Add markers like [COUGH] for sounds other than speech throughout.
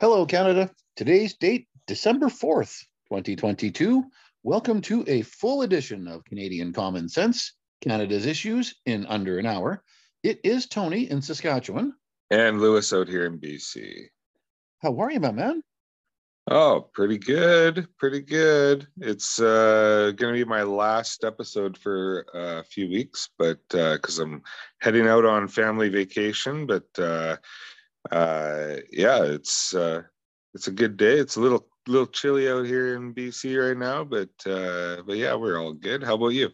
Hello, Canada. Today's date, December 4th, 2022. Welcome to a full edition of Canadian Common Sense, Canada's issues in under an hour. It is Tony in Saskatchewan. And Lewis out here in BC. How are you, my man? Oh, pretty good. Pretty good. It's uh, going to be my last episode for a few weeks, but because uh, I'm heading out on family vacation. But uh, uh, yeah, it's uh, it's a good day. It's a little little chilly out here in BC right now, but uh, but yeah, we're all good. How about you?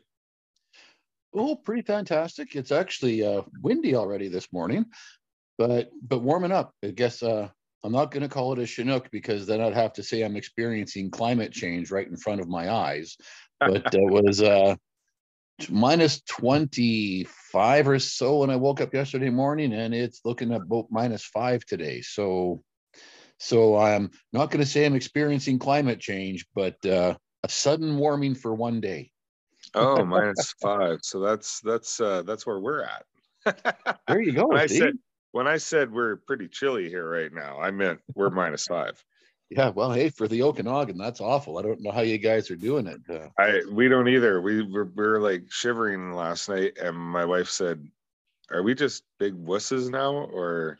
Oh, pretty fantastic. It's actually uh, windy already this morning, but but warming up. I guess uh, I'm not going to call it a Chinook because then I'd have to say I'm experiencing climate change right in front of my eyes. But it was uh, minus 25 or so when I woke up yesterday morning, and it's looking at about minus five today. So, so I'm not going to say I'm experiencing climate change, but uh, a sudden warming for one day. oh, [LAUGHS] minus five. So that's that's uh, that's where we're at. there you [LAUGHS] go. when I said when I said we're pretty chilly here right now, I meant we're minus five. Yeah, well, hey, for the Okanagan, that's awful. I don't know how you guys are doing it. Uh, I we don't either. We were, we were like shivering last night, and my wife said, "Are we just big wusses now, or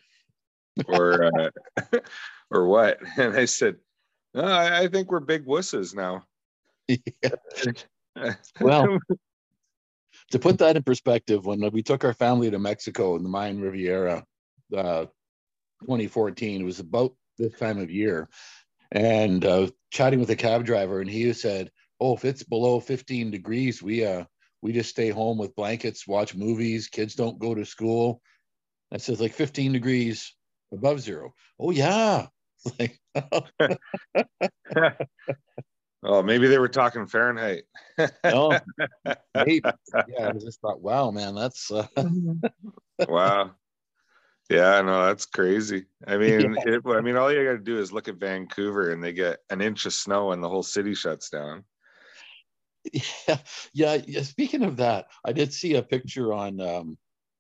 or uh, [LAUGHS] or what?" [LAUGHS] And I said, no, I, I think we're big wusses now." Yeah. [LAUGHS] well, to put that in perspective, when we took our family to Mexico in the Mayan Riviera, uh, 2014, it was about this time of year and uh, chatting with a cab driver, and he said, "Oh, if it's below 15 degrees, we uh we just stay home with blankets, watch movies. Kids don't go to school." I said, "Like 15 degrees above zero." Oh yeah. [LAUGHS] Like, [LAUGHS] oh, maybe they were talking Fahrenheit. [LAUGHS] oh, maybe. Yeah, I just thought, wow, man, that's uh... wow. Yeah, no, that's crazy. I [LAUGHS] mean, yeah. it, I mean, all you got to do is look at Vancouver, and they get an inch of snow, and the whole city shuts down. Yeah, yeah. yeah. Speaking of that, I did see a picture on. Um,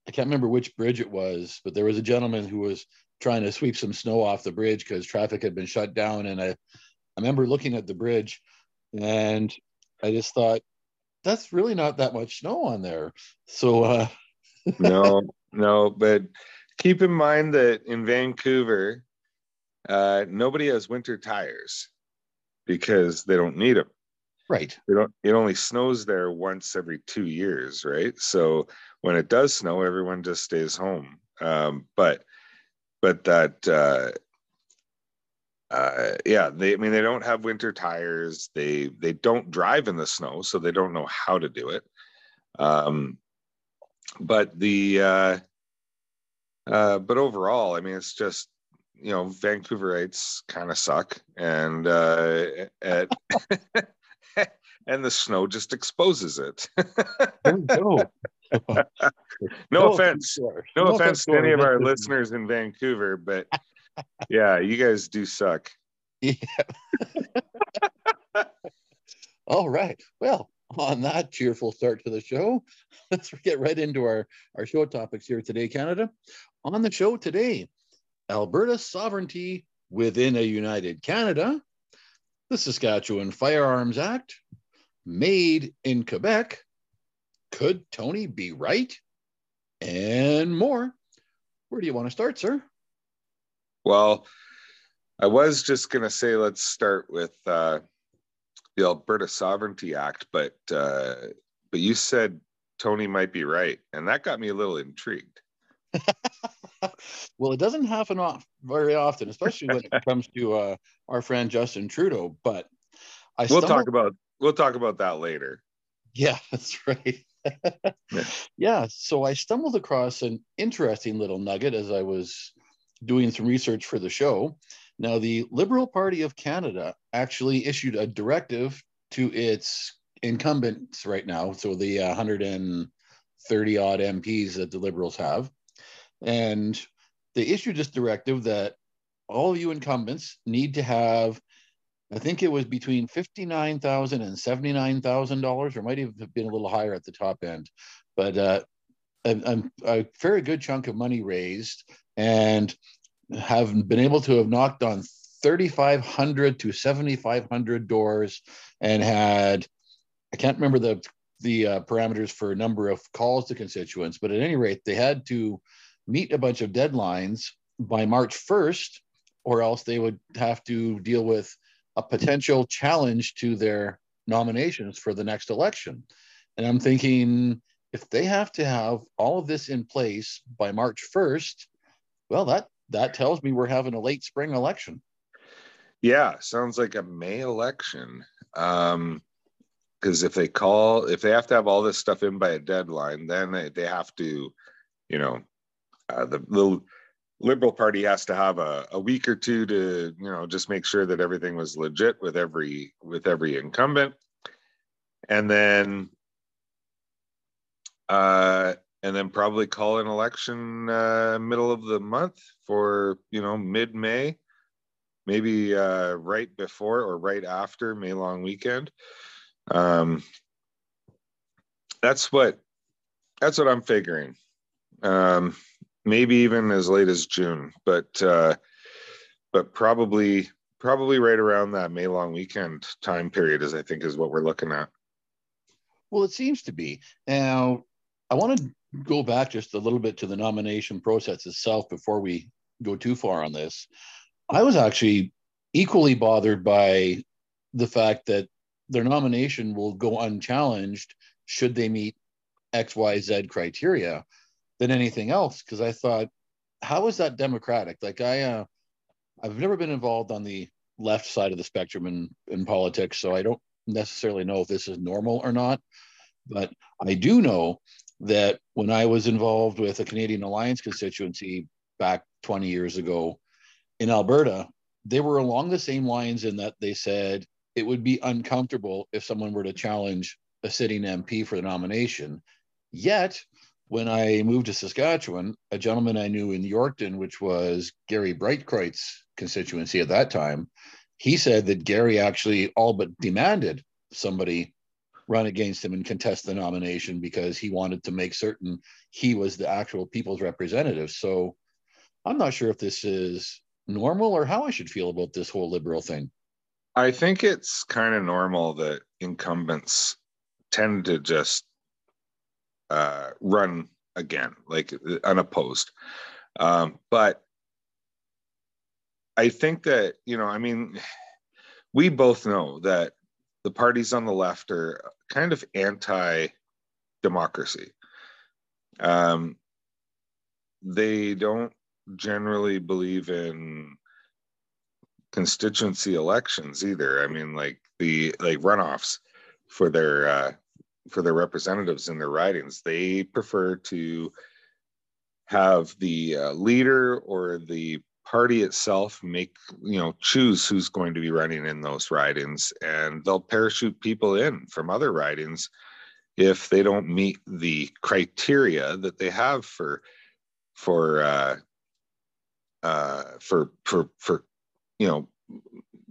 I can't remember which bridge it was, but there was a gentleman who was trying to sweep some snow off the bridge because traffic had been shut down. And I, I remember looking at the bridge, and I just thought, that's really not that much snow on there. So. uh [LAUGHS] no, no, but keep in mind that in Vancouver, uh, nobody has winter tires because they don't need them. Right. They don't, it only snows there once every two years, right? So when it does snow, everyone just stays home. Um, but but that uh, uh, yeah, they I mean they don't have winter tires. They they don't drive in the snow, so they don't know how to do it. Um, but the uh, but overall, I mean, it's just you know, Vancouverites kind of suck, and uh, at, [LAUGHS] and the snow just exposes it. [LAUGHS] no, no offense, no, no offense to any of our listeners in Vancouver, but yeah, you guys do suck. [LAUGHS] Yeah. All right. Well, on that cheerful start to the show, [LAUGHS] let's get right into our, our show topics here today, Canada. On the show today, Alberta sovereignty within a united Canada, the Saskatchewan Firearms Act, made in Quebec, could Tony be right? And more. Where do you want to start, sir? Well, I was just going to say let's start with uh, the Alberta Sovereignty Act, but uh, but you said Tony might be right, and that got me a little intrigued. [LAUGHS] well, it doesn't happen off very often, especially when it [LAUGHS] comes to uh, our friend Justin Trudeau. But I we'll stumbled... talk about we'll talk about that later. Yeah, [LAUGHS] that's right. yeah. yeah. So I stumbled across an interesting little nugget as I was doing some research for the show. Now, the Liberal Party of Canada actually issued a directive to its incumbents right now. So the uh, 130 odd MPs that the Liberals have. And they issued this directive that all you incumbents need to have, I think it was between $59,000 and $79,000, or might even have been a little higher at the top end. But uh, a, a very good chunk of money raised and have been able to have knocked on 3,500 to 7,500 doors and had, I can't remember the the uh, parameters for a number of calls to constituents, but at any rate, they had to meet a bunch of deadlines by March 1st, or else they would have to deal with a potential challenge to their nominations for the next election. And I'm thinking, if they have to have all of this in place by March 1st, well, that that tells me we're having a late spring election. Yeah, sounds like a May election. Um, because if they call, if they have to have all this stuff in by a deadline, then they, they have to, you know, uh, the, the Liberal Party has to have a, a week or two to, you know, just make sure that everything was legit with every with every incumbent, and then uh, and then probably call an election uh, middle of the month for you know mid May, maybe uh, right before or right after May long weekend. Um, that's what that's what I'm figuring. Um, maybe even as late as June, but uh, but probably probably right around that May long weekend time period is I think is what we're looking at. Well, it seems to be. Now, I want to go back just a little bit to the nomination process itself before we go too far on this. I was actually equally bothered by the fact that their nomination will go unchallenged should they meet XYZ criteria than anything else. Because I thought, how is that democratic? Like I, uh, I've never been involved on the left side of the spectrum in in politics, so I don't necessarily know if this is normal or not. But I do know that when I was involved with a Canadian Alliance constituency back 20 years ago in Alberta, they were along the same lines in that they said it would be uncomfortable if someone were to challenge a sitting MP for the nomination. Yet, when I moved to Saskatchewan, a gentleman I knew in Yorkton, which was Gary Breitkreuz's constituency at that time, he said that Gary actually all but demanded somebody run against him and contest the nomination because he wanted to make certain he was the actual people's representative. So I'm not sure if this is normal or how I should feel about this whole liberal thing. I think it's kind of normal that incumbents tend to just uh, run again, like unopposed. Um, but I think that, you know, I mean, [SIGHS] we both know that the parties on the left are kind of anti democracy. Um, they don't generally believe in constituency elections either. I mean, like the like runoffs for their uh, for their representatives in their ridings, they prefer to have the uh, leader or the party itself make you know choose who's going to be running in those ridings and they'll parachute people in from other ridings if they don't meet the criteria that they have for for uh, uh, for for for you know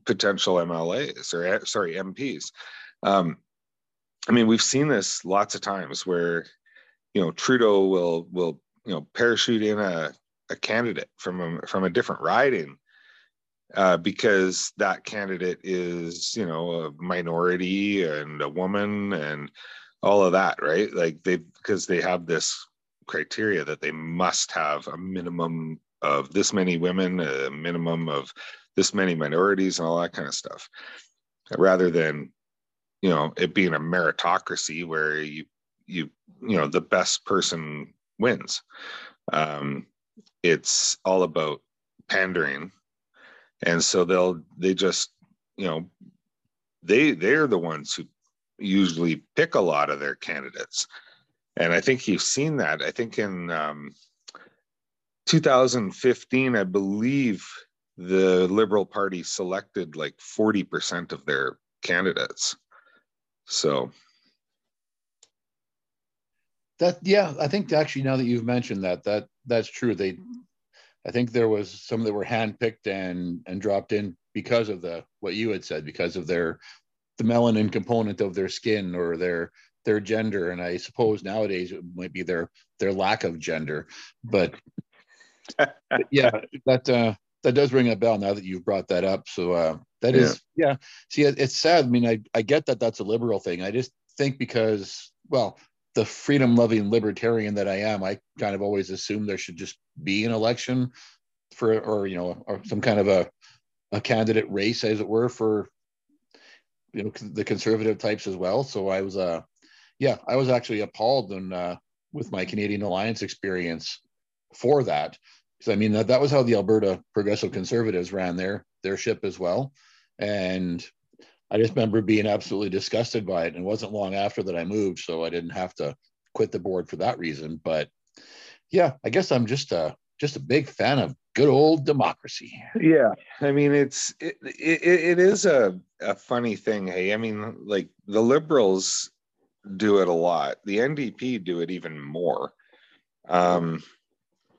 potential MLAs or sorry MPs. Um, I mean, we've seen this lots of times where you know Trudeau will will you know parachute in a a candidate from a, from a different riding uh, because that candidate is you know a minority and a woman and all of that right like they because they have this criteria that they must have a minimum of this many women a minimum of this many minorities and all that kind of stuff. Rather than you know it being a meritocracy where you you you know the best person wins. Um it's all about pandering. And so they'll they just you know they they're the ones who usually pick a lot of their candidates. And i think you've seen that. I think in um, 2015 i believe the liberal party selected like 40% of their candidates so that yeah i think actually now that you've mentioned that that that's true. They, I think there was some that were handpicked and and dropped in because of the what you had said because of their the melanin component of their skin or their their gender, and I suppose nowadays it might be their their lack of gender. But, but [LAUGHS] yeah, that uh, that does ring a bell now that you've brought that up. So uh, that is yeah. yeah. See, it, it's sad. I mean, I I get that that's a liberal thing. I just think because well, the freedom loving libertarian that I am, I kind of always assume there should just be an election for or you know or some kind of a a candidate race as it were for you know the conservative types as well so i was uh yeah i was actually appalled and uh with my canadian alliance experience for that because i mean that, that was how the alberta progressive conservatives ran their their ship as well and i just remember being absolutely disgusted by it and it wasn't long after that i moved so i didn't have to quit the board for that reason but yeah i guess i'm just a just a big fan of good old democracy. Yeah, I mean it's it it, it is a a funny thing. Hey, I mean like the liberals do it a lot. The NDP do it even more. Um,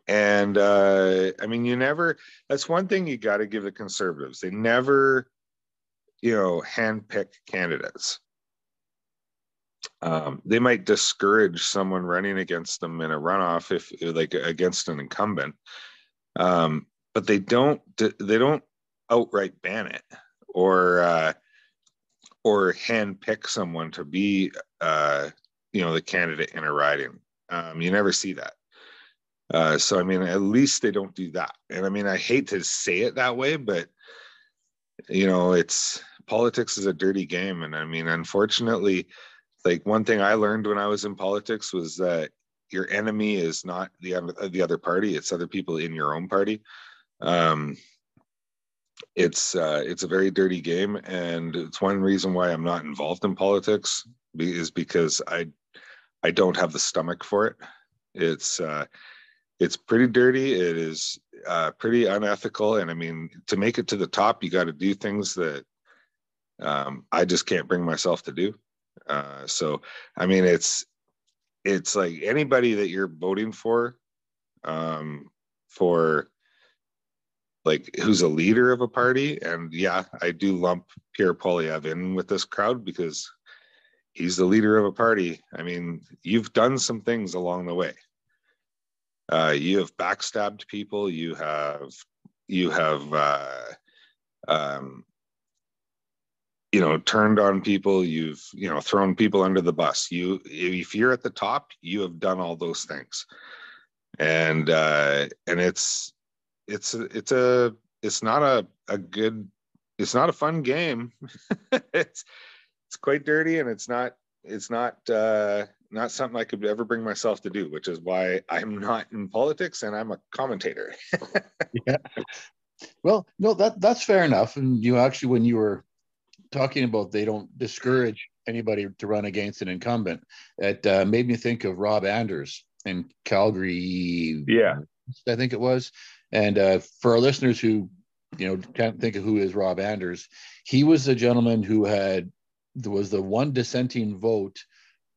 and uh, I mean, you never. That's one thing you got to give the conservatives. They never, you know, handpick candidates. Um, they might discourage someone running against them in a runoff if, like, against an incumbent um, but they don't they don't outright ban it or uh, or hand pick someone to be uh, you know the candidate in a riding. Um, you never see that. Uh, so I mean, at least they don't do that. And I mean, I hate to say it that way, but you know, it's politics is a dirty game, and I mean, unfortunately, like one thing I learned when I was in politics was that your enemy is not the the other party; it's other people in your own party. Um, it's uh, it's a very dirty game, and it's one reason why I'm not involved in politics is because I I don't have the stomach for it. It's uh, it's pretty dirty. It is uh, pretty unethical, and I mean to make it to the top, you got to do things that um, I just can't bring myself to do. Uh, so I mean, it's it's like anybody that you're voting for um for like who's a leader of a party and yeah i do lump pierre Poilievre in with this crowd because he's the leader of a party i mean you've done some things along the way uh, you have backstabbed people. You have you have uh, um, you know turned on people. You've you know thrown people under the bus. You if you're at the top you have done all those things. And uh and it's it's it's a it's not a a good it's not a fun game. [LAUGHS] It's it's quite dirty and it's not it's not uh not something i could ever bring myself to do which is why i'm not in politics and i'm a commentator [LAUGHS] yeah well no that that's fair enough and you actually when you were talking about they don't discourage anybody to run against an incumbent, it uh, made me think of Rob Anders in Calgary. Yeah, I think it was. And uh, for our listeners who, you know, can't think of who is Rob Anders, he was a gentleman who had was the one dissenting vote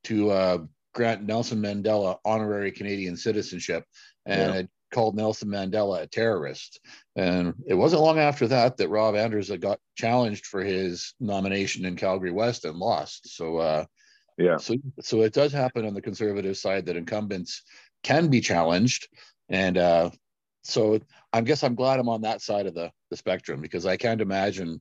to uh, grant Nelson Mandela honorary Canadian citizenship, and yeah called Nelson Mandela a terrorist. And it wasn't long after that that Rob Anders got challenged for his nomination in Calgary West and lost. So, uh, yeah. So, so it does happen on the conservative side that incumbents can be challenged, and uh, so I guess I'm glad I'm on that side of the the spectrum because I can't imagine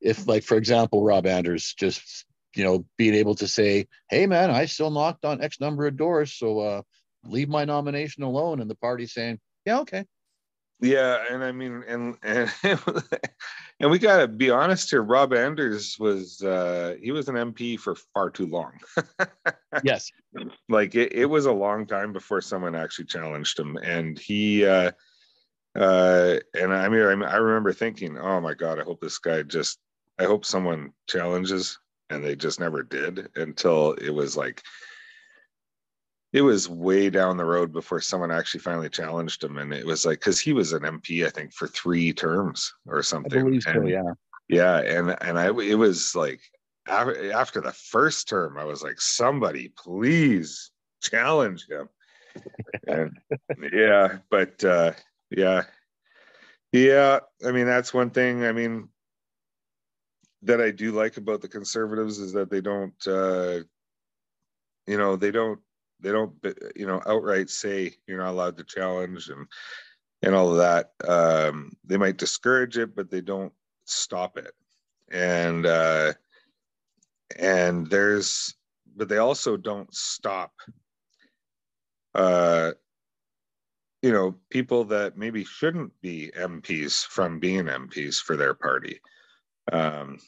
if, like, for example, Rob Anders just you know being able to say, "Hey, man, I still knocked on X number of doors, so uh, leave my nomination alone and the party saying yeah okay. Yeah and i mean and and [LAUGHS] and we got to be honest here rob anders was uh he was an mp for far too long. [LAUGHS] Yes. Like it, it was a long time before someone actually challenged him and he uh uh and i mean i remember thinking oh my god i hope this guy just i hope someone challenges and they just never did until it was like it was way down the road before someone actually finally challenged him. And it was like because he was an mp i think for three terms or something. I believe so, and, yeah. yeah and and i it was like after the first term i was like somebody please challenge him. And [LAUGHS] yeah but uh yeah. Yeah i mean that's one thing. I mean that i do like about the conservatives is that they don't uh you know they don't they don't you know outright say you're not allowed to challenge and and all of that. Um, they might discourage it but they don't stop it. And uh, and there's but they also don't stop uh, you know people that maybe shouldn't be MPs from being MPs for their party um,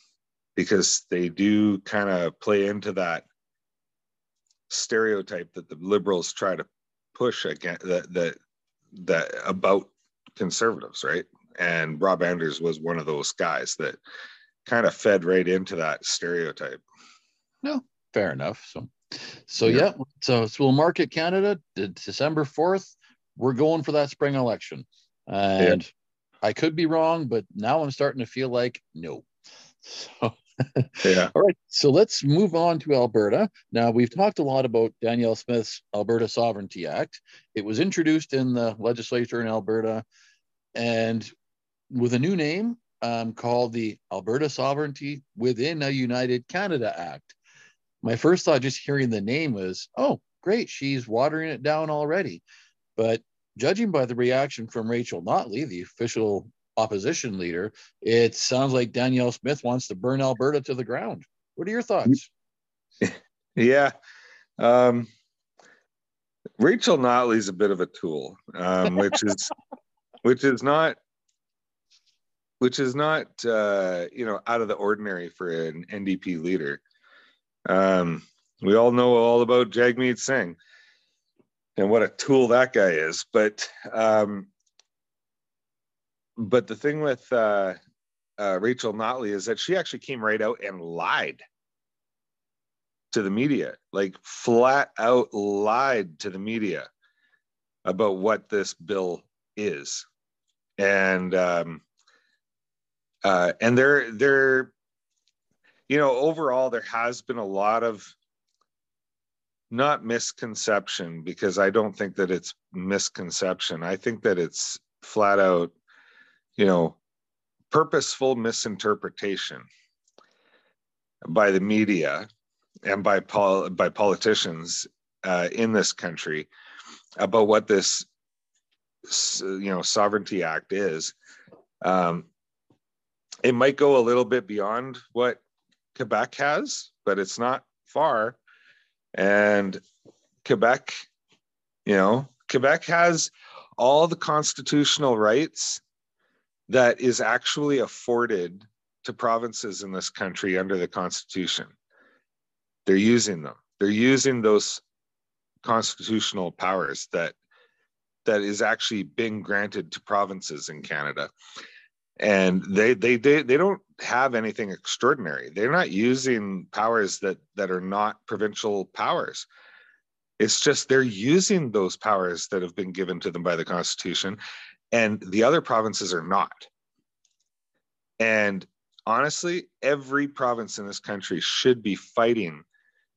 because they do kind of play into that stereotype that the liberals try to push against that that that about conservatives right? And rob anders was one of those guys that kind of fed right into that stereotype. No fair enough. So so yeah, yeah so, so we'll market canada december 4th we're going for that spring election. And yeah. i could be wrong but now i'm starting to feel like no so [LAUGHS] yeah. All right. So let's move on to Alberta. Now, we've talked a lot about Danielle Smith's Alberta Sovereignty Act. It was introduced in the legislature in Alberta and with a new name um, called the Alberta Sovereignty Within a United Canada Act. My first thought just hearing the name was, oh, great, she's watering it down already. But judging by the reaction from Rachel Notley, the official opposition leader, it sounds like Danielle Smith wants to burn Alberta to the ground. What are your thoughts? [LAUGHS] Yeah. Um, Rachel Notley's a bit of a tool, um, which is [LAUGHS] which is not which is not uh, you know out of the ordinary for an NDP leader. Um, we all know all about Jagmeet Singh and what a tool that guy is, but um, but the thing with uh, uh, Rachel Notley is that she actually came right out and lied to the media, like flat out lied to the media about what this bill is, and um, uh, and there there, you know, overall there has been a lot of not misconception because I don't think that it's misconception. I think that it's flat out you know, purposeful misinterpretation by the media and by pol- by politicians uh, in this country about what this you know sovereignty act is um, it might go a little bit beyond what quebec has but it's not far. And quebec you know quebec has all the constitutional rights that is actually afforded to provinces in this country under the Constitution. They're using them. They're using those constitutional powers that that is actually being granted to provinces in Canada. And they they they, they don't have anything extraordinary. They're not using powers that that are not provincial powers. It's just they're using those powers that have been given to them by the Constitution and the other provinces are not. And honestly, every province in this country should be fighting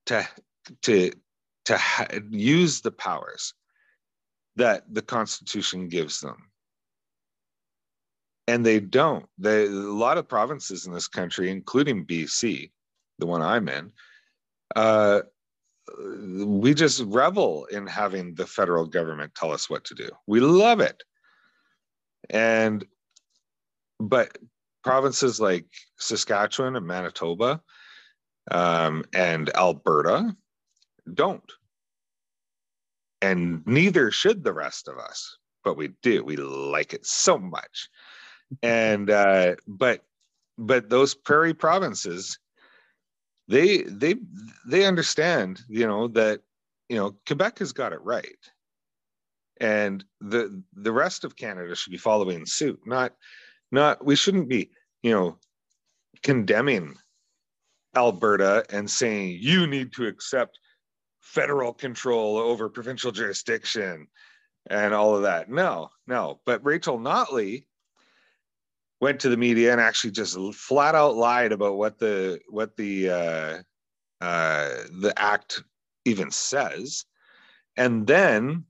to to to ha- use the powers that the Constitution gives them. And they don't. They, a lot of provinces in this country, including BC, the one I'm in, uh, we just revel in having the federal government tell us what to do. We love it and but provinces like Saskatchewan and Manitoba um, and Alberta don't. And neither should the rest of us, but we do. We like it so much. And uh, but but those prairie provinces, they they they understand, you know, that you know Quebec has got it right and the the rest of Canada should be following suit. Not not we shouldn't be you know condemning Alberta and saying you need to accept federal control over provincial jurisdiction and all of that. No, no. But Rachel Notley went to the media and actually just flat out lied about what the what the uh, uh, the act even says, and then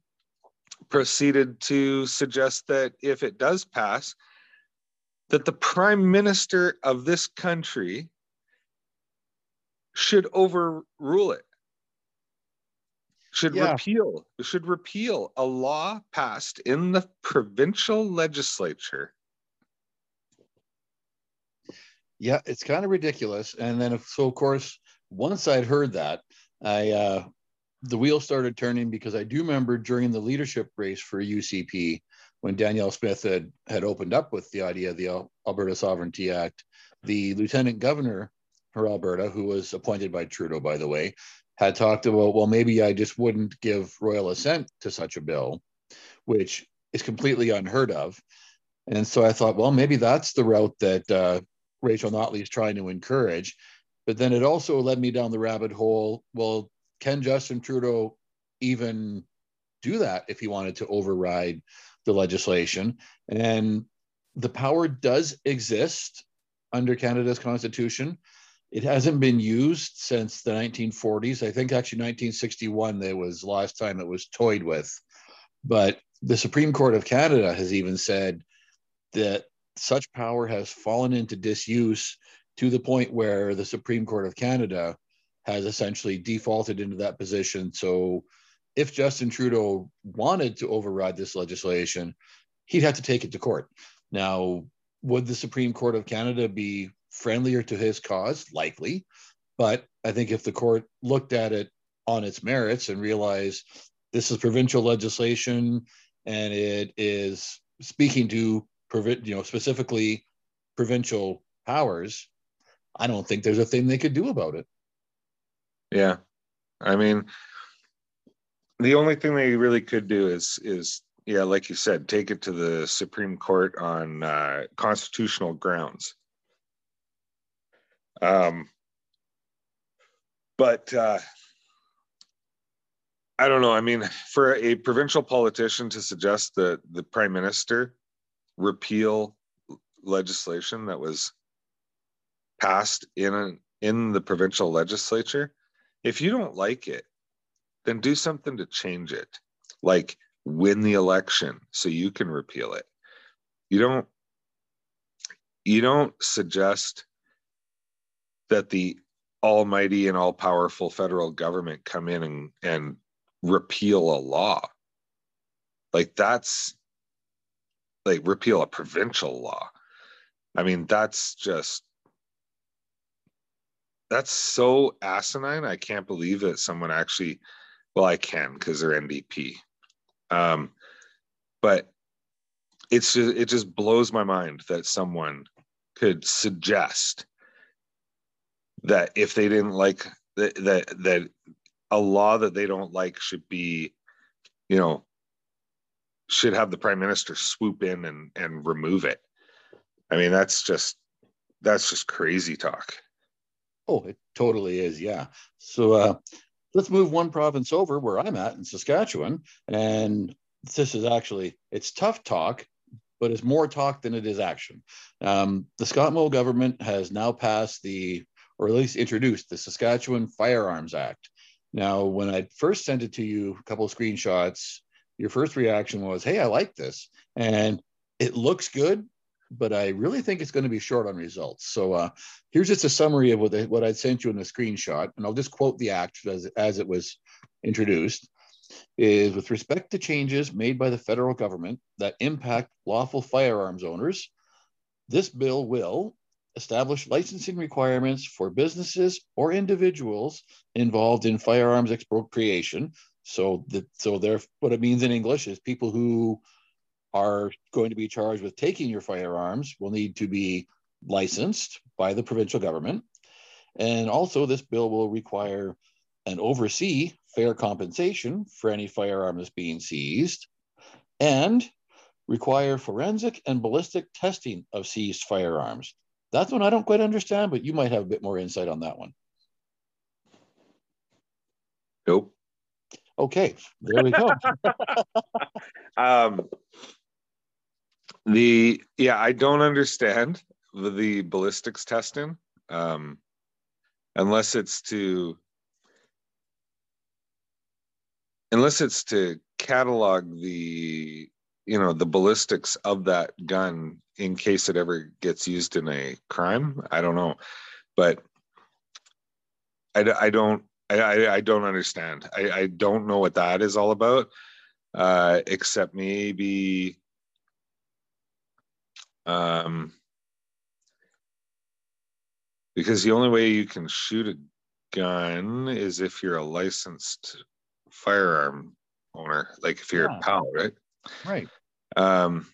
proceeded to suggest that if it does pass, that the prime minister of this country should overrule it. should Yeah. repeal should repeal a law passed in the provincial legislature. Yeah, it's kind of ridiculous. And then, if, so of course, once I'd heard that, I uh, the wheel started turning because I do remember during the leadership race for UCP when Danielle Smith had had opened up with the idea of the Alberta Sovereignty Act, the lieutenant governor for Alberta, who was appointed by Trudeau, by the way, had talked about, well, maybe I just wouldn't give royal assent to such a bill, which is completely unheard of. And so I thought, well, maybe that's the route that uh, Rachel Notley is trying to encourage. But then it also led me down the rabbit hole. Well, can Justin Trudeau even do that if he wanted to override the legislation? And the power does exist under Canada's constitution. It hasn't been used since the 1940s. I think actually 1961 there was last time it was toyed with. But the Supreme Court of Canada has even said that such power has fallen into disuse to the point where the Supreme Court of Canada has essentially defaulted into that position. So if Justin Trudeau wanted to override this legislation, he'd have to take it to court. Now, would the Supreme Court of Canada be friendlier to his cause? Likely. But I think if the court looked at it on its merits and realized this is provincial legislation and it is speaking to you know specifically provincial powers i don't think there's a thing they could do about it Yeah. I mean, the only thing they really could do is is yeah, like you said, take it to the Supreme Court on uh, constitutional grounds. Um, but uh, I don't know. I mean, for a provincial politician to suggest that the prime minister repeal legislation that was passed in in the provincial legislature, if you don't like it, then do something to change it. Like win the election so you can repeal it. You don't you don't suggest that the almighty and all powerful federal government come in and, and repeal a law. Like that's like repeal a provincial law. I mean, that's just that's so asinine. I can't believe that someone actually well, I can because they're NDP. Um, but it's just, it just blows my mind that someone could suggest that if they didn't like that that that a law that they don't like should be, you know, should have the prime minister swoop in and and remove it. I mean, that's just that's just crazy talk. Oh it totally is yeah. So uh let's move one province over where i'm at in saskatchewan. And this is actually it's tough talk but it's more talk than it is action. Um, the scott moe government has now passed the or at least introduced the saskatchewan firearms act. Now when i first sent it to you a couple of screenshots your first reaction was hey i like this. And it looks good but i really think it's going to be short on results. So uh, here's just a summary of what, the, what i sent you in the screenshot and i'll just quote the act as, as it was introduced is with respect to changes made by the federal government that impact lawful firearms owners this bill will establish licensing requirements for businesses or individuals involved in firearms expropriation. So that so there what it means in english is people who are going to be charged with taking your firearms will need to be licensed by the provincial government. And also, this bill will require and oversee fair compensation for any firearms being seized and require forensic and ballistic testing of seized firearms. That's one I don't quite understand, but you might have a bit more insight on that one. Nope. Okay, there we go. [LAUGHS] um, the yeah, I don't understand the, the ballistics testing, um, unless it's to unless it's to catalog the you know the ballistics of that gun in case it ever gets used in a crime. I don't know, but I, I don't I, I, don't understand. I, I don't know what that is all about, uh, except maybe um, because the only way you can shoot a gun is if you're a licensed firearm owner, like if you're Yeah. a PAL, right? Right. Um,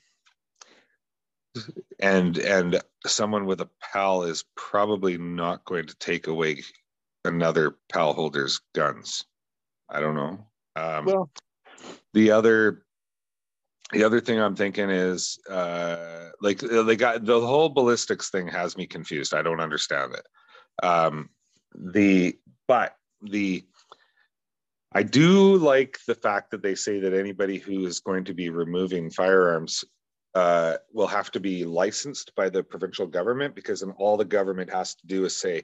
and and someone with a PAL is probably not going to take away another PAL holder's guns. I don't know. Um, Well, the other the other thing i'm thinking is uh like they got the whole ballistics thing has me confused. I don't understand it. Um the but the i do like the fact that they say that anybody who is going to be removing firearms uh, will have to be licensed by the provincial government because then all the government has to do is say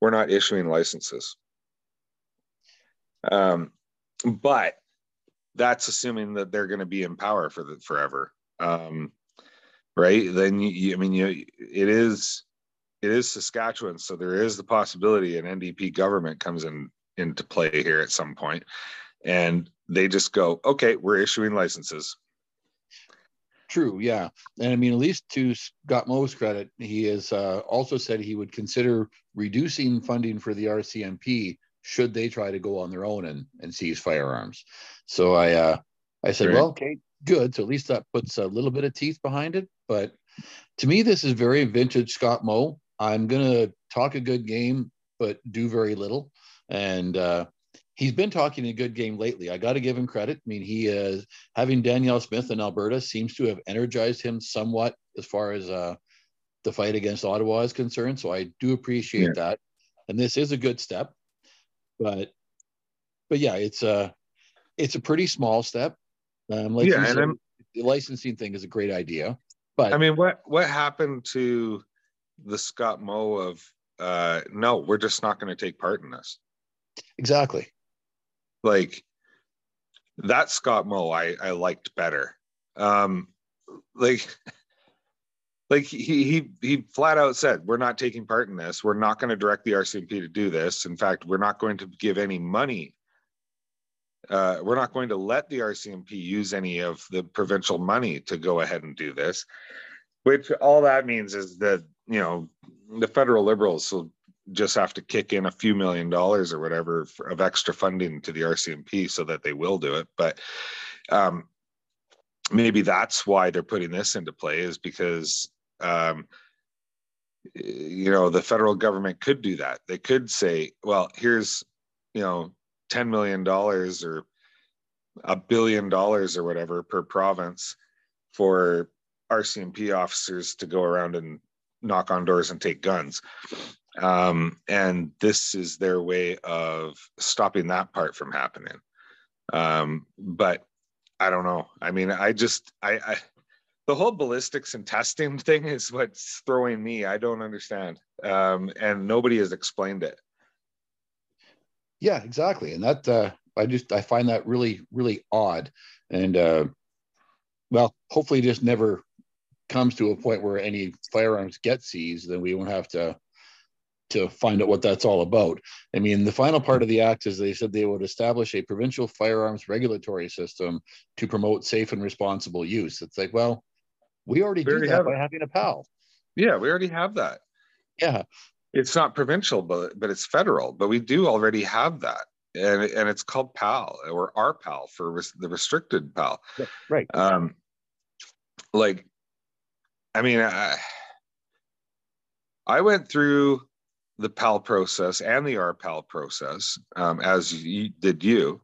we're not issuing licenses. Um, but that's assuming that they're going to be in power for the forever. Um, right? Then you, you i mean you it is it is saskatchewan so there is the possibility an ndp government comes in into play here at some point and they just go okay we're issuing licenses. True, yeah. And I mean, at least to Scott Moe's credit, he has uh, also said he would consider reducing funding for the RCMP should they try to go on their own and, and seize firearms. So I uh, I said, well, okay, good. So at least that puts a little bit of teeth behind it. But to me, this is very vintage Scott Moe. I'm gonna talk a good game, but do very little. And uh, he's been talking a good game lately. I got to give him credit. I mean, he is having Danielle Smith in Alberta seems to have energized him somewhat as far as uh, the fight against Ottawa is concerned. So I do appreciate Yeah. that, and this is a good step. But but yeah, it's a it's a pretty small step. Um, like Yeah, and said, the licensing thing is a great idea, but i mean what what happened to the scott moe of uh no we're just not going to take part in this exactly. like that Scott Moe I I liked better. Um like [LAUGHS] like he he he flat out said we're not taking part in this. We're not going to direct the RCMP to do this. In fact, we're not going to give any money. Uh, we're not going to let the RCMP use any of the provincial money to go ahead and do this. Which all that means is that you know the federal liberals will just have to kick in a few million dollars or whatever for, of extra funding to the RCMP so that they will do it. But um, maybe that's why they're putting this into play is because um, you know the federal government could do that. They could say, well, here's you know ten million dollars or a billion dollars or whatever per province for RCMP officers to go around and knock on doors and take guns um, and this is their way of stopping that part from happening. Um, but I don't know. I mean, I just I, I the whole ballistics and testing [LAUGHS] thing is what's throwing me. I don't understand, um, and nobody has explained it. Yeah, exactly. And that uh, I just I find that really really odd. And uh, well, hopefully, just never comes to a point where any firearms get seized. Then we won't have to to find out what that's all about. I mean, the final part of the act is they said they would establish a provincial firearms regulatory system to promote safe and responsible use. It's like, well, we already We do already that have by it. having a PAL. Yeah, we already have that. Yeah, It's not provincial, but but it's federal. But we do already have that, and and it's called PAL or RPAL for res- the restricted PAL. right. um like i mean i i went through the pal process and the rpal process um, as you did you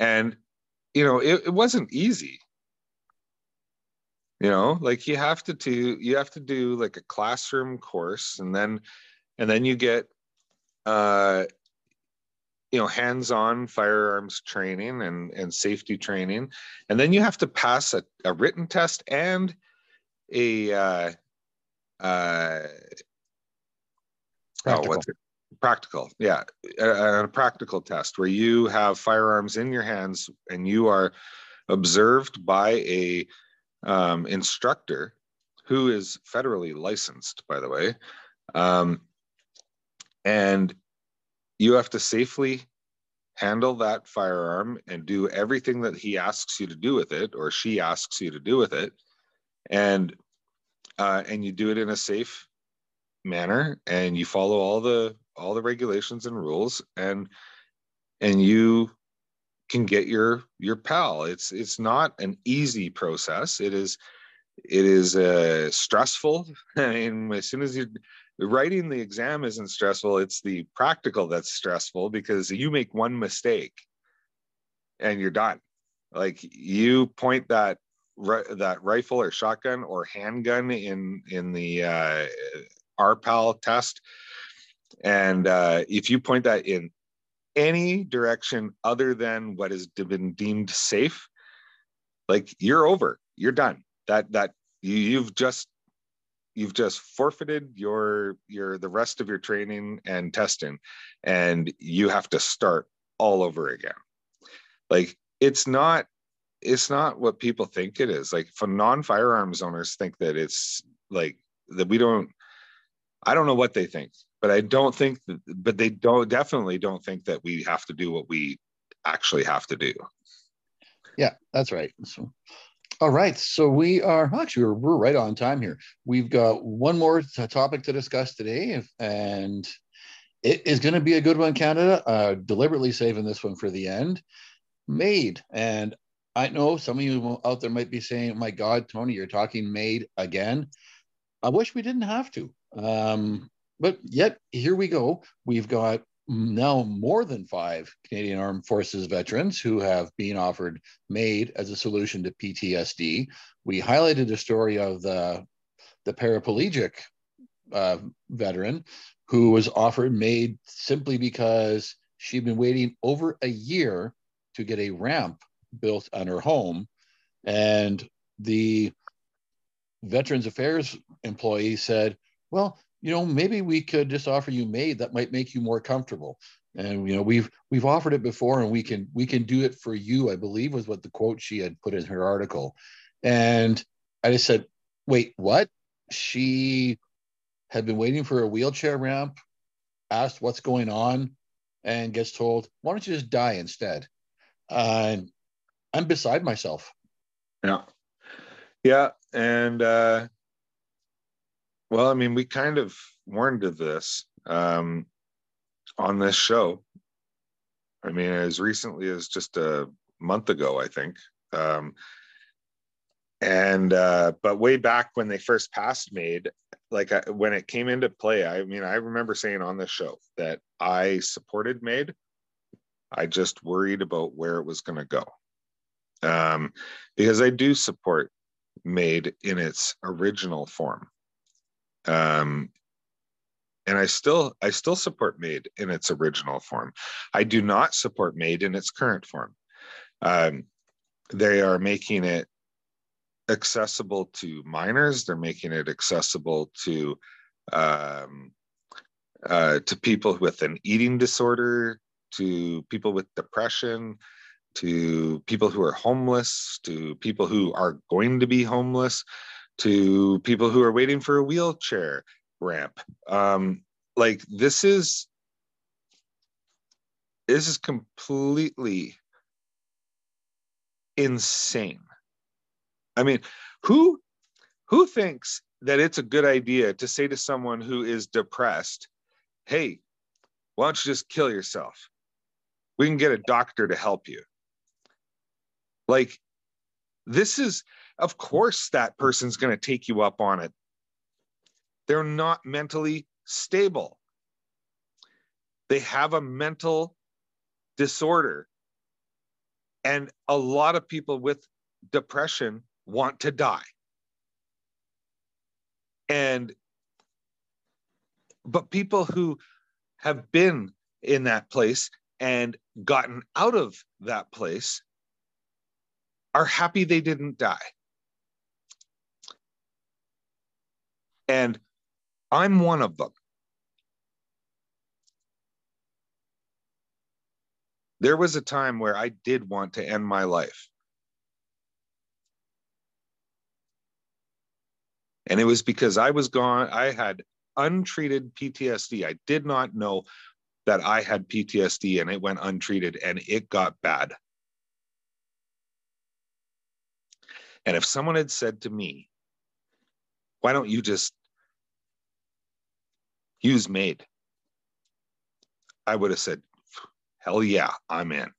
and you know it, it wasn't easy you know like you have to do you have to do like a classroom course and then and then you get uh you know hands-on firearms training and and safety training. And then you have to pass a, a written test and a uh uh oh, what's it? Practical yeah. A, a practical test where you have firearms in your hands and you are observed by a um, instructor who is federally licensed by the way um, and you have to safely handle that firearm and do everything that he asks you to do with it or she asks you to do with it and uh, and you do it in a safe manner and you follow all the all the regulations and rules and and you can get your your PAL. It's it's not an easy process. It is it is uh, stressful. [LAUGHS] I mean as soon as you writing the exam isn't stressful it's the practical that's stressful because you make one mistake and you're done. Like you point that that rifle or shotgun or handgun in in the uh, RPAL test, and uh, if you point that in any direction other than what has been deemed safe, like you're over, you're done. That that you, you've just you've just forfeited your your the rest of your training and testing, and you have to start all over again. Like it's not it's not what people think it is. Like for non-firearms owners think that it's like that we don't I don't know what they think, but I don't think that, but they don't definitely don't think that we have to do what we actually have to do. Yeah, that's right. So, all right. So we are actually we're, we're right on time here. We've got one more t- topic to discuss today, and it is going to be a good one, Canada. Uh, deliberately saving this one for the end. MAID and I know some of you out there might be saying, "My God, Tony, you're talking MAID again." I wish we didn't have to. Um, but yet, here we go. We've got now more than five Canadian Armed Forces veterans who have been offered MAID as a solution to PTSD. We highlighted a story of the, the paraplegic uh, veteran who was offered MAID simply because she'd been waiting over a year to get a ramp built on her home. And the Veterans Affairs employee said, well, you know, maybe we could just offer you MAID that might make you more comfortable. And you know, we've we've offered it before, and we can we can do it for you. I believe was what the quote she had put in her article. And I just said, wait, what? She had been waiting for a wheelchair ramp, asked what's going on, and gets told, why don't you just die instead? Uh, I'm beside myself. Yeah. Yeah. And uh, well, I mean, we kind of warned of this um, on this show. I mean, as recently as just a month ago, I think. Um, and uh, but way back when they first passed MAID, like I, when it came into play, I mean, I remember saying on this show that I supported MAID. I just worried about where it was going to go, um, because I do support MAID in its original form um, and I still I still support MAID in its original form. I do not support MAID in its current form. Um, they are making it accessible to minors. They're making it accessible to um, uh, to people with an eating disorder, to people with depression, to people who are homeless, to people who are going to be homeless to people who are waiting for a wheelchair ramp. Um, like this is this is completely insane. I mean, who who thinks that it's a good idea to say to someone who is depressed, "Hey, why don't you just kill yourself? We can get a doctor to help you." Like this is of course that person's going to take you up on it. They're not mentally stable. They have a mental disorder. And a lot of people with depression want to die. And, but people who have been in that place and gotten out of that place are happy they didn't die. And I'm one of them. There was a time where I did want to end my life. And it was because I was gone, I had untreated PTSD. I did not know that I had PTSD and it went untreated and it got bad. And if someone had said to me, why don't you just use MAID, I would have said, hell yeah, I'm in.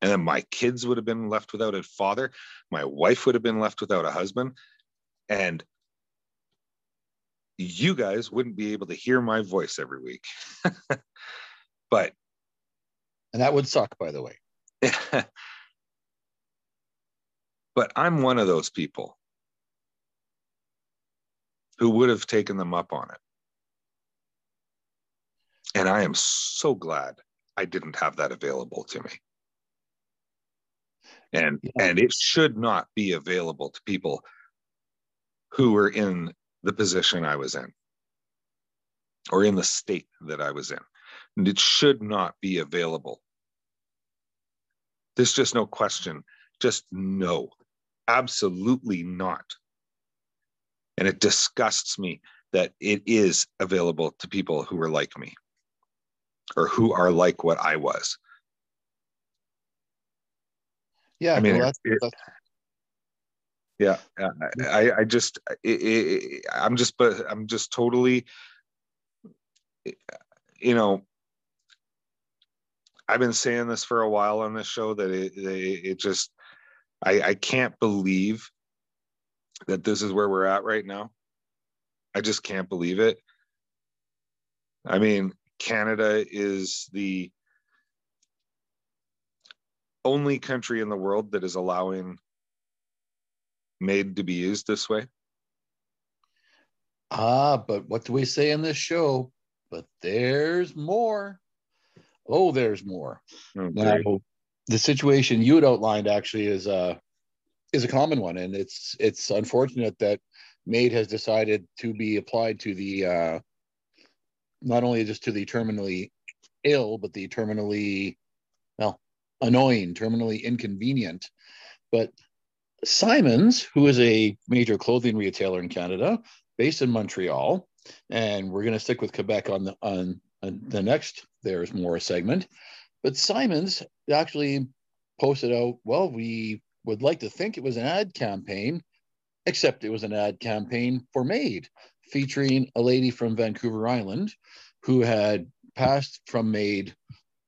And then my kids would have been left without a father. My wife would have been left without a husband. And you guys wouldn't be able to hear my voice every week. [LAUGHS] but. And that would suck, by the way. [LAUGHS] but I'm one of those people who would have taken them up on it. And I am so glad I didn't have that available to me. And yeah. and it should not be available to people who were in the position I was in or in the state that I was in. And it should not be available. There's just no question. Just no, absolutely not. And it disgusts me that it is available to people who are like me or who are like what I was. Yeah, I mean, well, that's, it, that's... yeah, I, I just, it, it, I'm just, but I'm just totally, you know, I've been saying this for a while on this show that it, it just, I, I can't believe that this is where we're at right now. I just can't believe it. I mean, Canada is the only country in the world that is allowing MAID to be used this way. Ah, but what do we say in this show? But there's more. Oh, there's more. Okay. Now, the situation you had outlined actually is a uh, is a common one, and it's it's unfortunate that MAID has decided to be applied to the uh, not only just to the terminally ill, but the terminally well annoying, terminally inconvenient. But Simons, who is a major clothing retailer in Canada, based in Montreal, and we're going to stick with Quebec on the on, on the next there's more segment. But Simons actually posted out, well, we would like to think it was an ad campaign, except it was an ad campaign for MAID, featuring a lady from Vancouver Island who had passed from MAID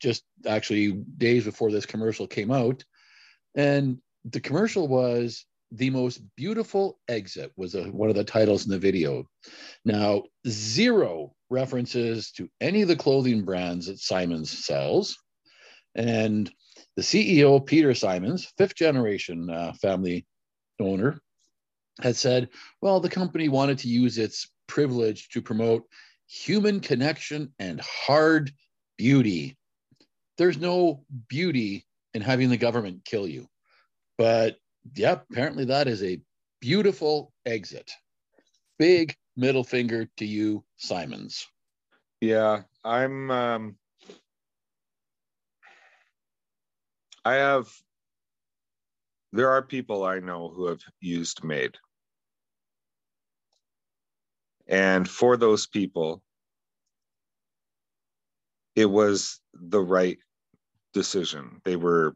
just actually days before this commercial came out. And the commercial was the most beautiful exit was a, one of the titles in the video. Now, zero references to any of the clothing brands that Simons sells. And the CEO, Peter Simons, fifth generation uh, family owner, had said, well, the company wanted to use its privilege to promote human connection and hard beauty. There's no beauty in having the government kill you. But yeah, apparently that is a beautiful exit. Big middle finger to you, Simons. Yeah, I'm um I have, there are people I know who have used MAID. And for those people, it was the right decision. They were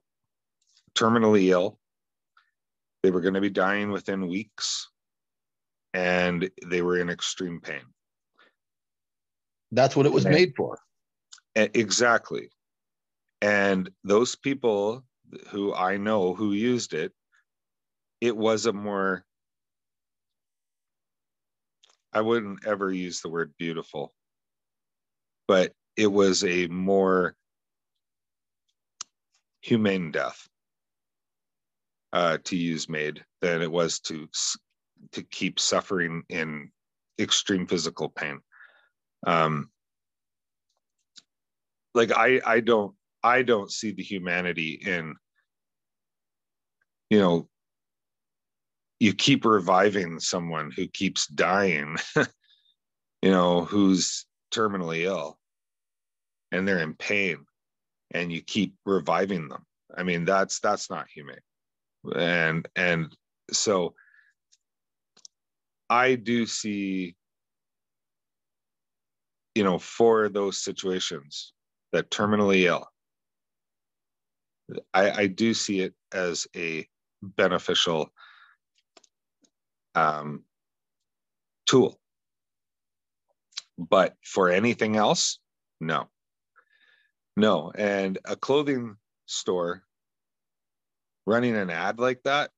terminally ill. They were going to be dying within weeks and they were in extreme pain. That's what it was and, made for. Exactly. And those people who I know who used it, it was a more, I wouldn't ever use the word beautiful, but it was a more humane death uh, to use MAID than it was to to keep suffering in extreme physical pain. Um, like I I don't I don't see the humanity in, you know, you keep reviving someone who keeps dying, [LAUGHS] you know, who's terminally ill and they're in pain and you keep reviving them. I mean, that's that's not humane. And and so I do see you know, for those situations that terminally ill, I, I do see it as a beneficial um, tool. But for anything else, no. No. And a clothing store running an ad like that,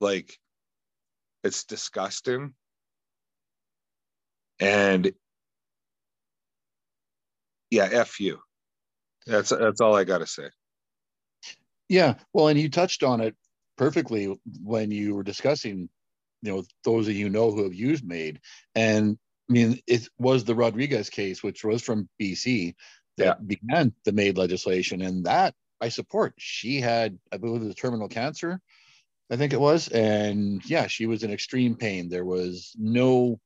like it's disgusting. And yeah, F you. That's that's all I gotta say. Yeah, well, and you touched on it perfectly when you were discussing, you know, those of you know who have used MAID, and I mean, it was the Rodriguez case, which was from BC, that yeah. began the MAID legislation, and that I support. She had, I believe, the terminal cancer, I think it was, and yeah, she was in extreme pain. There was no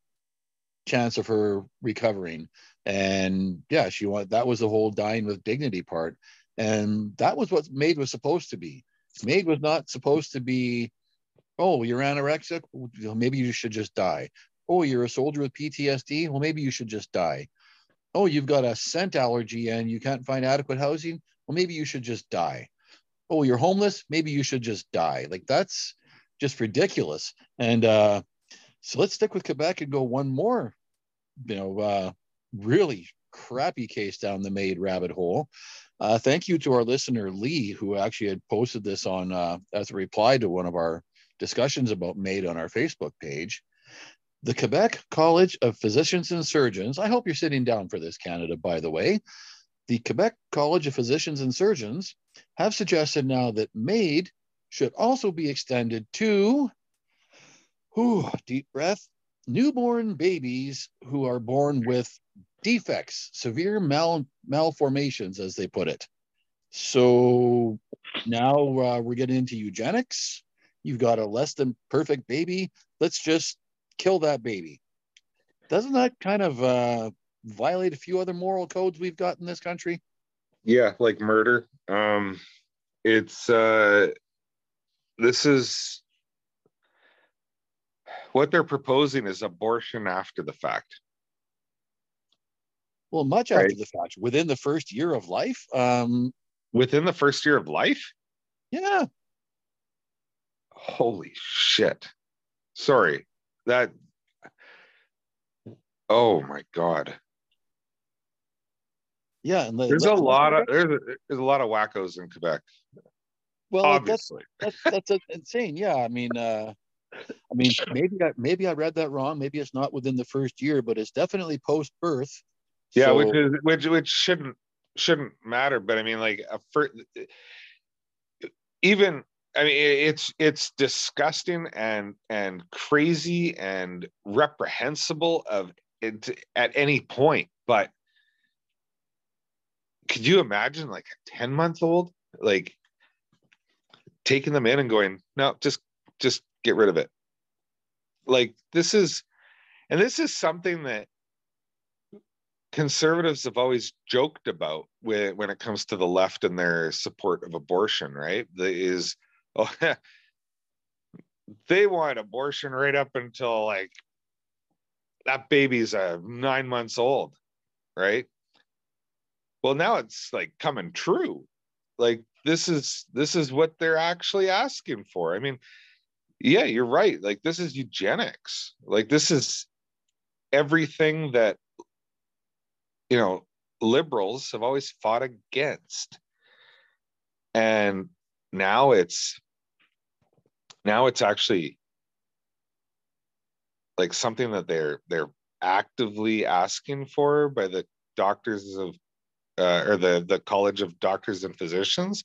chance of her recovering, and yeah, she wanted. That was the whole dying with dignity part, and that was what MAID was supposed to be. MAID was not supposed to be, oh, you're anorexic, maybe you should just die. Oh, you're a soldier with PTSD, well, maybe you should just die. Oh, you've got a scent allergy and you can't find adequate housing, well, maybe you should just die. Oh, you're homeless, maybe you should just die. Like that's just ridiculous. And uh, so let's stick with Quebec and go one more, you know, uh, really crappy case down the MAID rabbit hole. Uh, thank you to our listener Lee, who actually had posted this on uh, as a reply to one of our discussions about MAID on our Facebook page. The Quebec College of Physicians and Surgeons. I hope you're sitting down for this, Canada. By the way, the Quebec College of Physicians and Surgeons have suggested now that MAID should also be extended to, whew, deep breath, newborn babies who are born with defects, severe mal malformations, as they put it. So now uh, we're getting into eugenics. You've got a less than perfect baby. Let's just kill that baby. Doesn't that kind of uh, violate a few other moral codes we've got in this country? Yeah, like murder. Um, it's uh, this is what they're proposing is abortion after the fact. Well, much right. after the fact, within the first year of life. Um, within the first year of life? Yeah. Holy shit. Sorry. That Oh my god. Yeah, and there's a lot of there's a, there's a lot of wackos in Quebec. Well, obviously, that's that's, [LAUGHS] that's insane. Yeah, I mean, uh, I mean, maybe I maybe I read that wrong. Maybe it's not within the first year, but it's definitely post birth. Yeah, so, which is which which shouldn't shouldn't matter. But I mean, like a first, even I mean, it's it's disgusting and and crazy and reprehensible of it at any point. But could you imagine like a 10 month old like taking them in and going no just just get rid of it like this is and this is something that conservatives have always joked about when, when it comes to the left and their support of abortion right? The, is oh [LAUGHS] they want abortion right up until like that baby's uh, nine months old right? Well now it's like coming true. Like this is this is what they're actually asking for. I mean yeah you're right. Like this is eugenics. Like this is everything that you know liberals have always fought against and now it's now it's actually like something that they're they're actively asking for by the doctors of uh, or the the College of Doctors and Physicians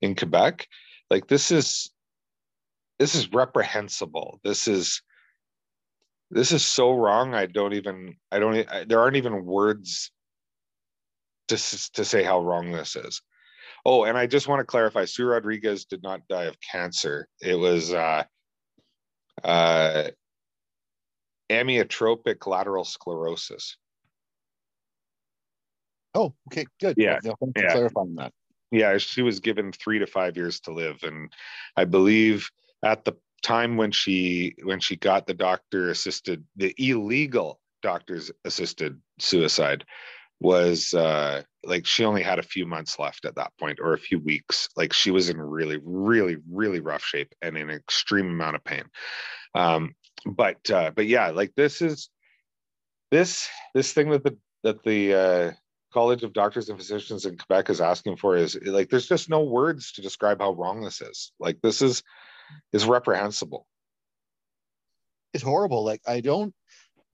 in Quebec. Like this is this is reprehensible. This is this is so wrong. I don't even I don't I, there aren't even words to to say how wrong this is. Oh, and I just want to clarify: Sue Rodriguez did not die of cancer. It was uh, uh, amyotrophic lateral sclerosis. Oh, okay, good. Yeah, yeah. yeah. clarifying that. Yeah, she was given three to five years to live, and I believe at the time when she when she got the doctor assisted the illegal doctors assisted suicide was uh like she only had a few months left at that point or a few weeks. Like she was in really really really rough shape and in extreme amount of pain. Um but uh but yeah like this is this this thing that the that the uh college of doctors and physicians in quebec is asking for is like there's just no words to describe how wrong this is. Like this is is reprehensible. It's horrible. Like i don't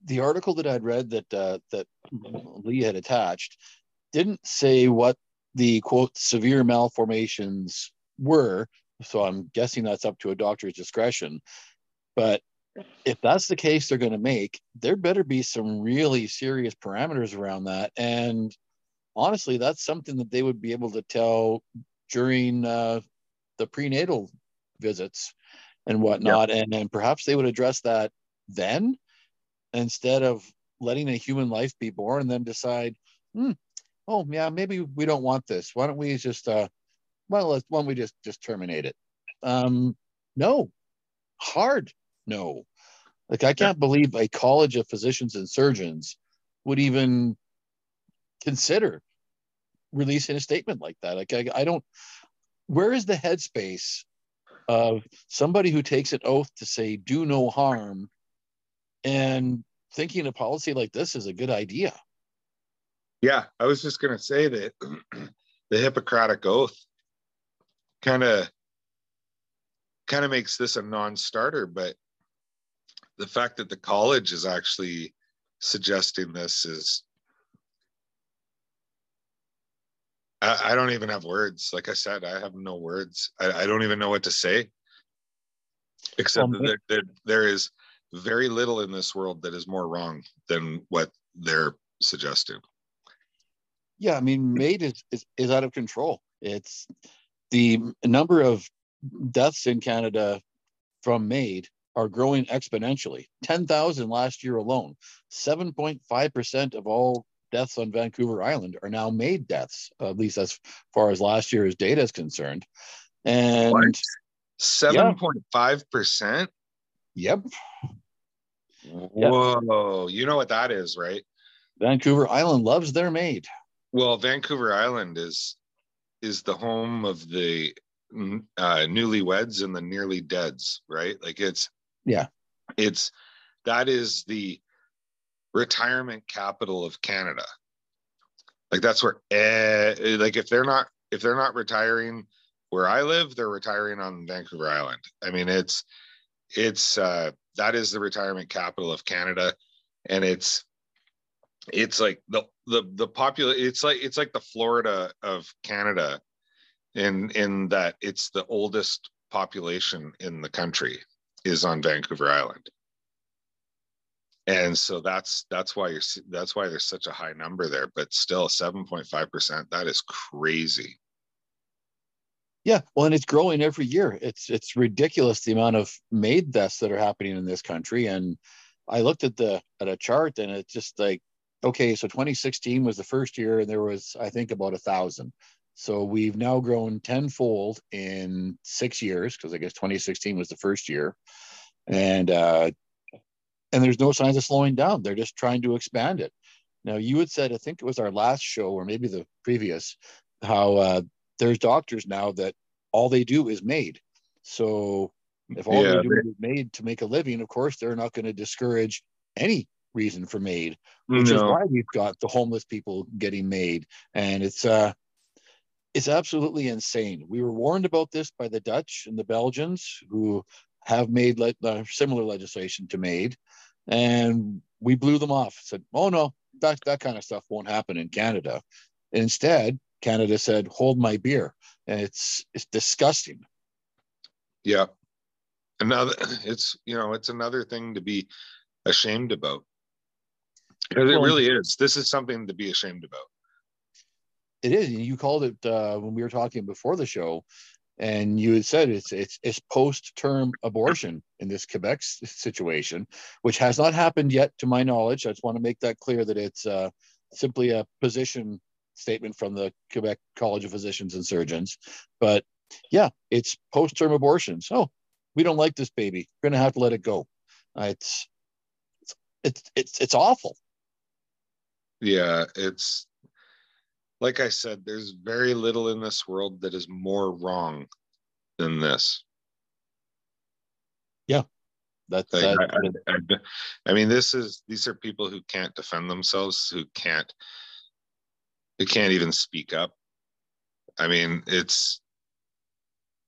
the article that I'd read that uh, that Lee had attached didn't say what the quote severe malformations were. So I'm guessing that's up to a doctor's discretion. But if that's the case they're going to make, there better be some really serious parameters around that. And honestly, that's something that they would be able to tell during uh, the prenatal visits and whatnot. And, and perhaps they would address that then instead of letting a human life be born and then decide, hmm, oh yeah, maybe we don't want this. Why don't we just uh well let's why don't we just just terminate it? Um no. Hard no. Like I can't believe a college of physicians and surgeons would even consider releasing a statement like that. Like I, I don't where is the headspace of somebody who takes an oath to say do no harm and thinking a policy like this is a good idea. Yeah, I was just going to say that [CLEARS THROAT] the Hippocratic Oath kind of kind of makes this a non-starter, but the fact that the college is actually suggesting this is I, I don't even have words. Like I said, I have no words. I, I don't even know what to say, except um, that there, there, there is very little in this world that is more wrong than what they're suggesting. Yeah, I mean, hmm. MAID is, is, is out of control. It's the number of deaths in Canada from MAID are growing exponentially. 10,000 last year alone. 7.5% of all deaths on Vancouver Island are now MAID deaths, at least as far as last year's data is concerned. And 7.5%? Yep. Whoa, you know what that is, right? Vancouver Island loves their MAID. Well, Vancouver Island is is the home of the uh, newlyweds and the nearly deads, right? Like it's yeah, it's that is the retirement capital of Canada. Like that's where eh, like if they're not if they're not retiring where I live, they're retiring on Vancouver Island. I mean, it's it's uh that is the retirement capital of Canada, and it's it's like the the the popular it's like it's like the Florida of Canada in in that it's the oldest population in the country is on Vancouver Island. And so that's that's why you're that's why there's such a high number there, but still 7.5%, that is crazy. Yeah, well, and it's growing every year. It's it's ridiculous the amount of MAID deaths that are happening in this country. And I looked at the at a chart, and it's just like, okay, so 2016 was the first year, and there was I think about a thousand. So we've now grown tenfold in six years because I guess 2016 was the first year, and uh, and there's no signs of slowing down. They're just trying to expand it. Now you had said I think it was our last show or maybe the previous how uh, there's doctors now that all they do is MAID. So if all yeah, they do they, is MAID to make a living, of course, they're not going to discourage any reason for MAID, which no. is why we've got the homeless people getting MAID. And it's uh it's absolutely insane. We were warned about this by the Dutch and the Belgians who have made le- uh, similar legislation to MAID and we blew them off. Said, "Oh no, that that kind of stuff won't happen in Canada." Instead, Canada said, "Hold my beer," and it's it's disgusting. Yeah, another it's you know it's another thing to be ashamed about because it really is. This is something to be ashamed about. It is. You called it uh, when we were talking before the show, and you had said it's it's it's post-term abortion in this Quebec situation, which has not happened yet, to my knowledge. I just want to make that clear that it's uh, simply a position statement from the Quebec College of Physicians and Surgeons. But yeah, it's post term abortions. Oh, we don't like this baby. We're going to have to let it go. Uh, it's, it's it's it's it's awful. Yeah, it's like I said, there's very little in this world that is more wrong than this. Yeah, that's. Like, that, I, I, I, I mean, this is these are people who can't defend themselves, who can't, who can't even speak up. I mean, it's,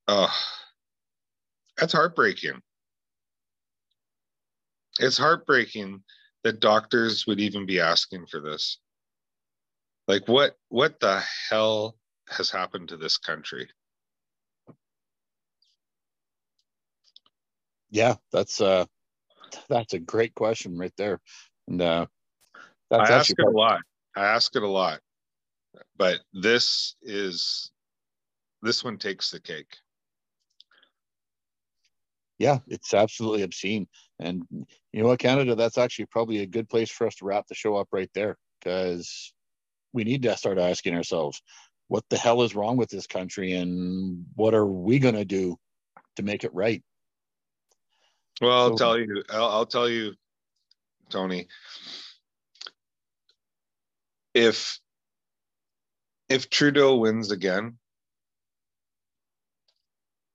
oh, that's heartbreaking. It's heartbreaking that doctors would even be asking for this. Like what what the hell has happened to this country? Yeah, that's uh that's a great question right there. And uh that's I ask it a lot. I ask it a lot. But this is this one takes the cake. Yeah, it's absolutely obscene. And you know what, Canada, that's actually probably a good place for us to wrap the show up right there because we need to start asking ourselves what the hell is wrong with this country and what are we going to do to make it right well i'll tell you I'll, I'll tell you tony if if trudeau wins again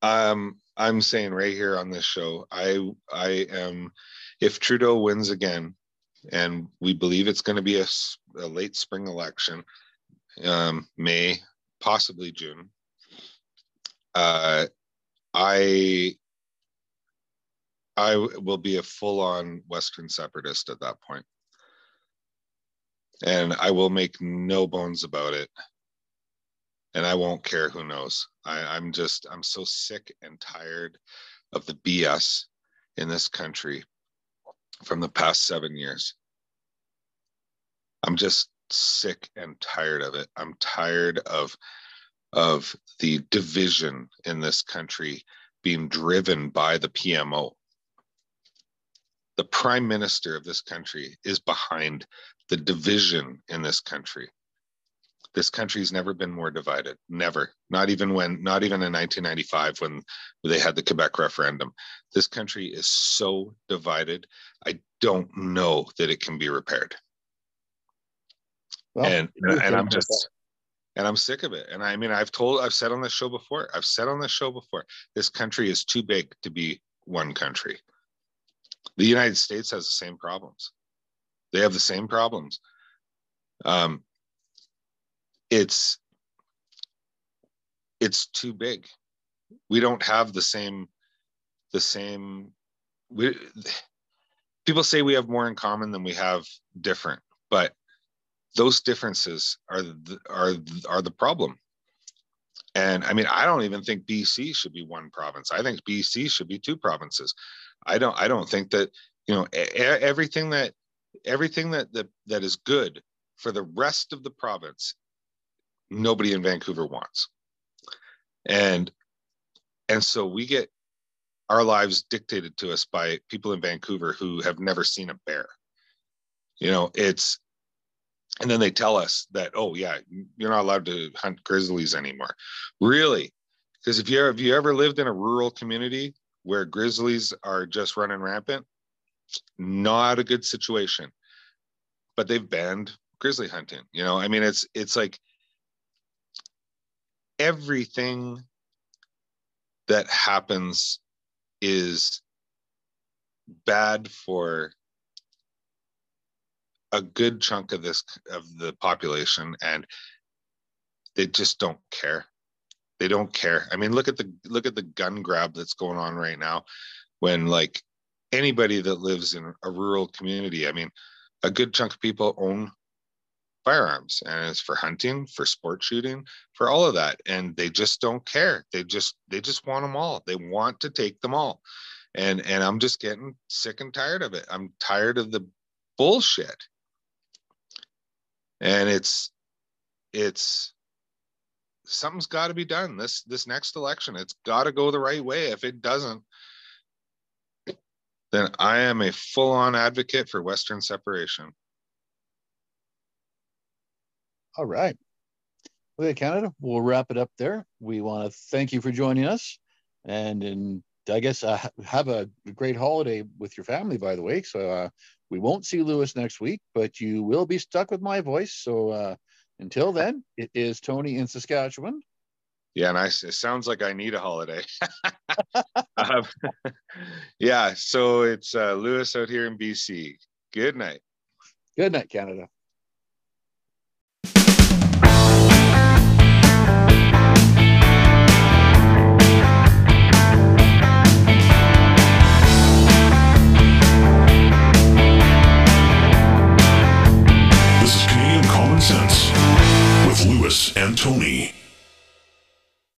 um i'm saying right here on this show i i am if trudeau wins again and we believe it's going to be a, a late spring election, um, May, possibly June. Uh, I I will be a full-on Western separatist at that point, and I will make no bones about it. And I won't care who knows. I, I'm just I'm so sick and tired of the BS in this country from the past seven years. I'm just sick and tired of it. I'm tired of of the division in this country being driven by the PMO. The prime minister of this country is behind the division in this country. This country's never been more divided. Never. Not even when, not even in 1995 when they had the Quebec referendum. This country is so divided. I don't know that it can be repaired. Well, and and I'm just and I'm sick of it. And I mean, I've told, I've said on the show before, I've said on the show before, this country is too big to be one country. The United States has the same problems. They have the same problems. Um, it's it's too big. We don't have the same the same. We people say we have more in common than we have different, but those differences are the, are are the problem. And I mean, I don't even think BC should be one province. I think BC should be two provinces. I don't. I don't think that you know everything that everything that that that is good for the rest of the province. Nobody in Vancouver wants, and and so we get our lives dictated to us by people in Vancouver who have never seen a bear. You know, it's and then they tell us that oh yeah you're not allowed to hunt grizzlies anymore. Really? Because if you if you ever lived in a rural community where grizzlies are just running rampant not a good situation. But they've banned grizzly hunting you know? I mean it's it's like everything that happens is bad for a good chunk of this of the population and they just don't care. They don't care. I mean look at the look at the gun grab that's going on right now when like anybody that lives in a rural community i mean a good chunk of people own firearms and it's for hunting for sport shooting for all of that and they just don't care. They just they just want them all. They want to take them all. And and i'm just getting sick and tired of it. I'm tired of the bullshit. And it's it's something's got to be done. This this next election it's got to go the right way. If it doesn't then i am a full-on advocate for western separation all right okay canada we'll wrap it up there we want to thank you for joining us and in i guess uh, have a great holiday with your family by the way so uh, we won't see Lewis next week, but you will be stuck with my voice. So uh, until then, it is Tony in Saskatchewan. Yeah, nice. It sounds like I need a holiday. [LAUGHS] um, [LAUGHS] yeah, so it's uh, Lewis out here in BC. Good night. Good night, Canada.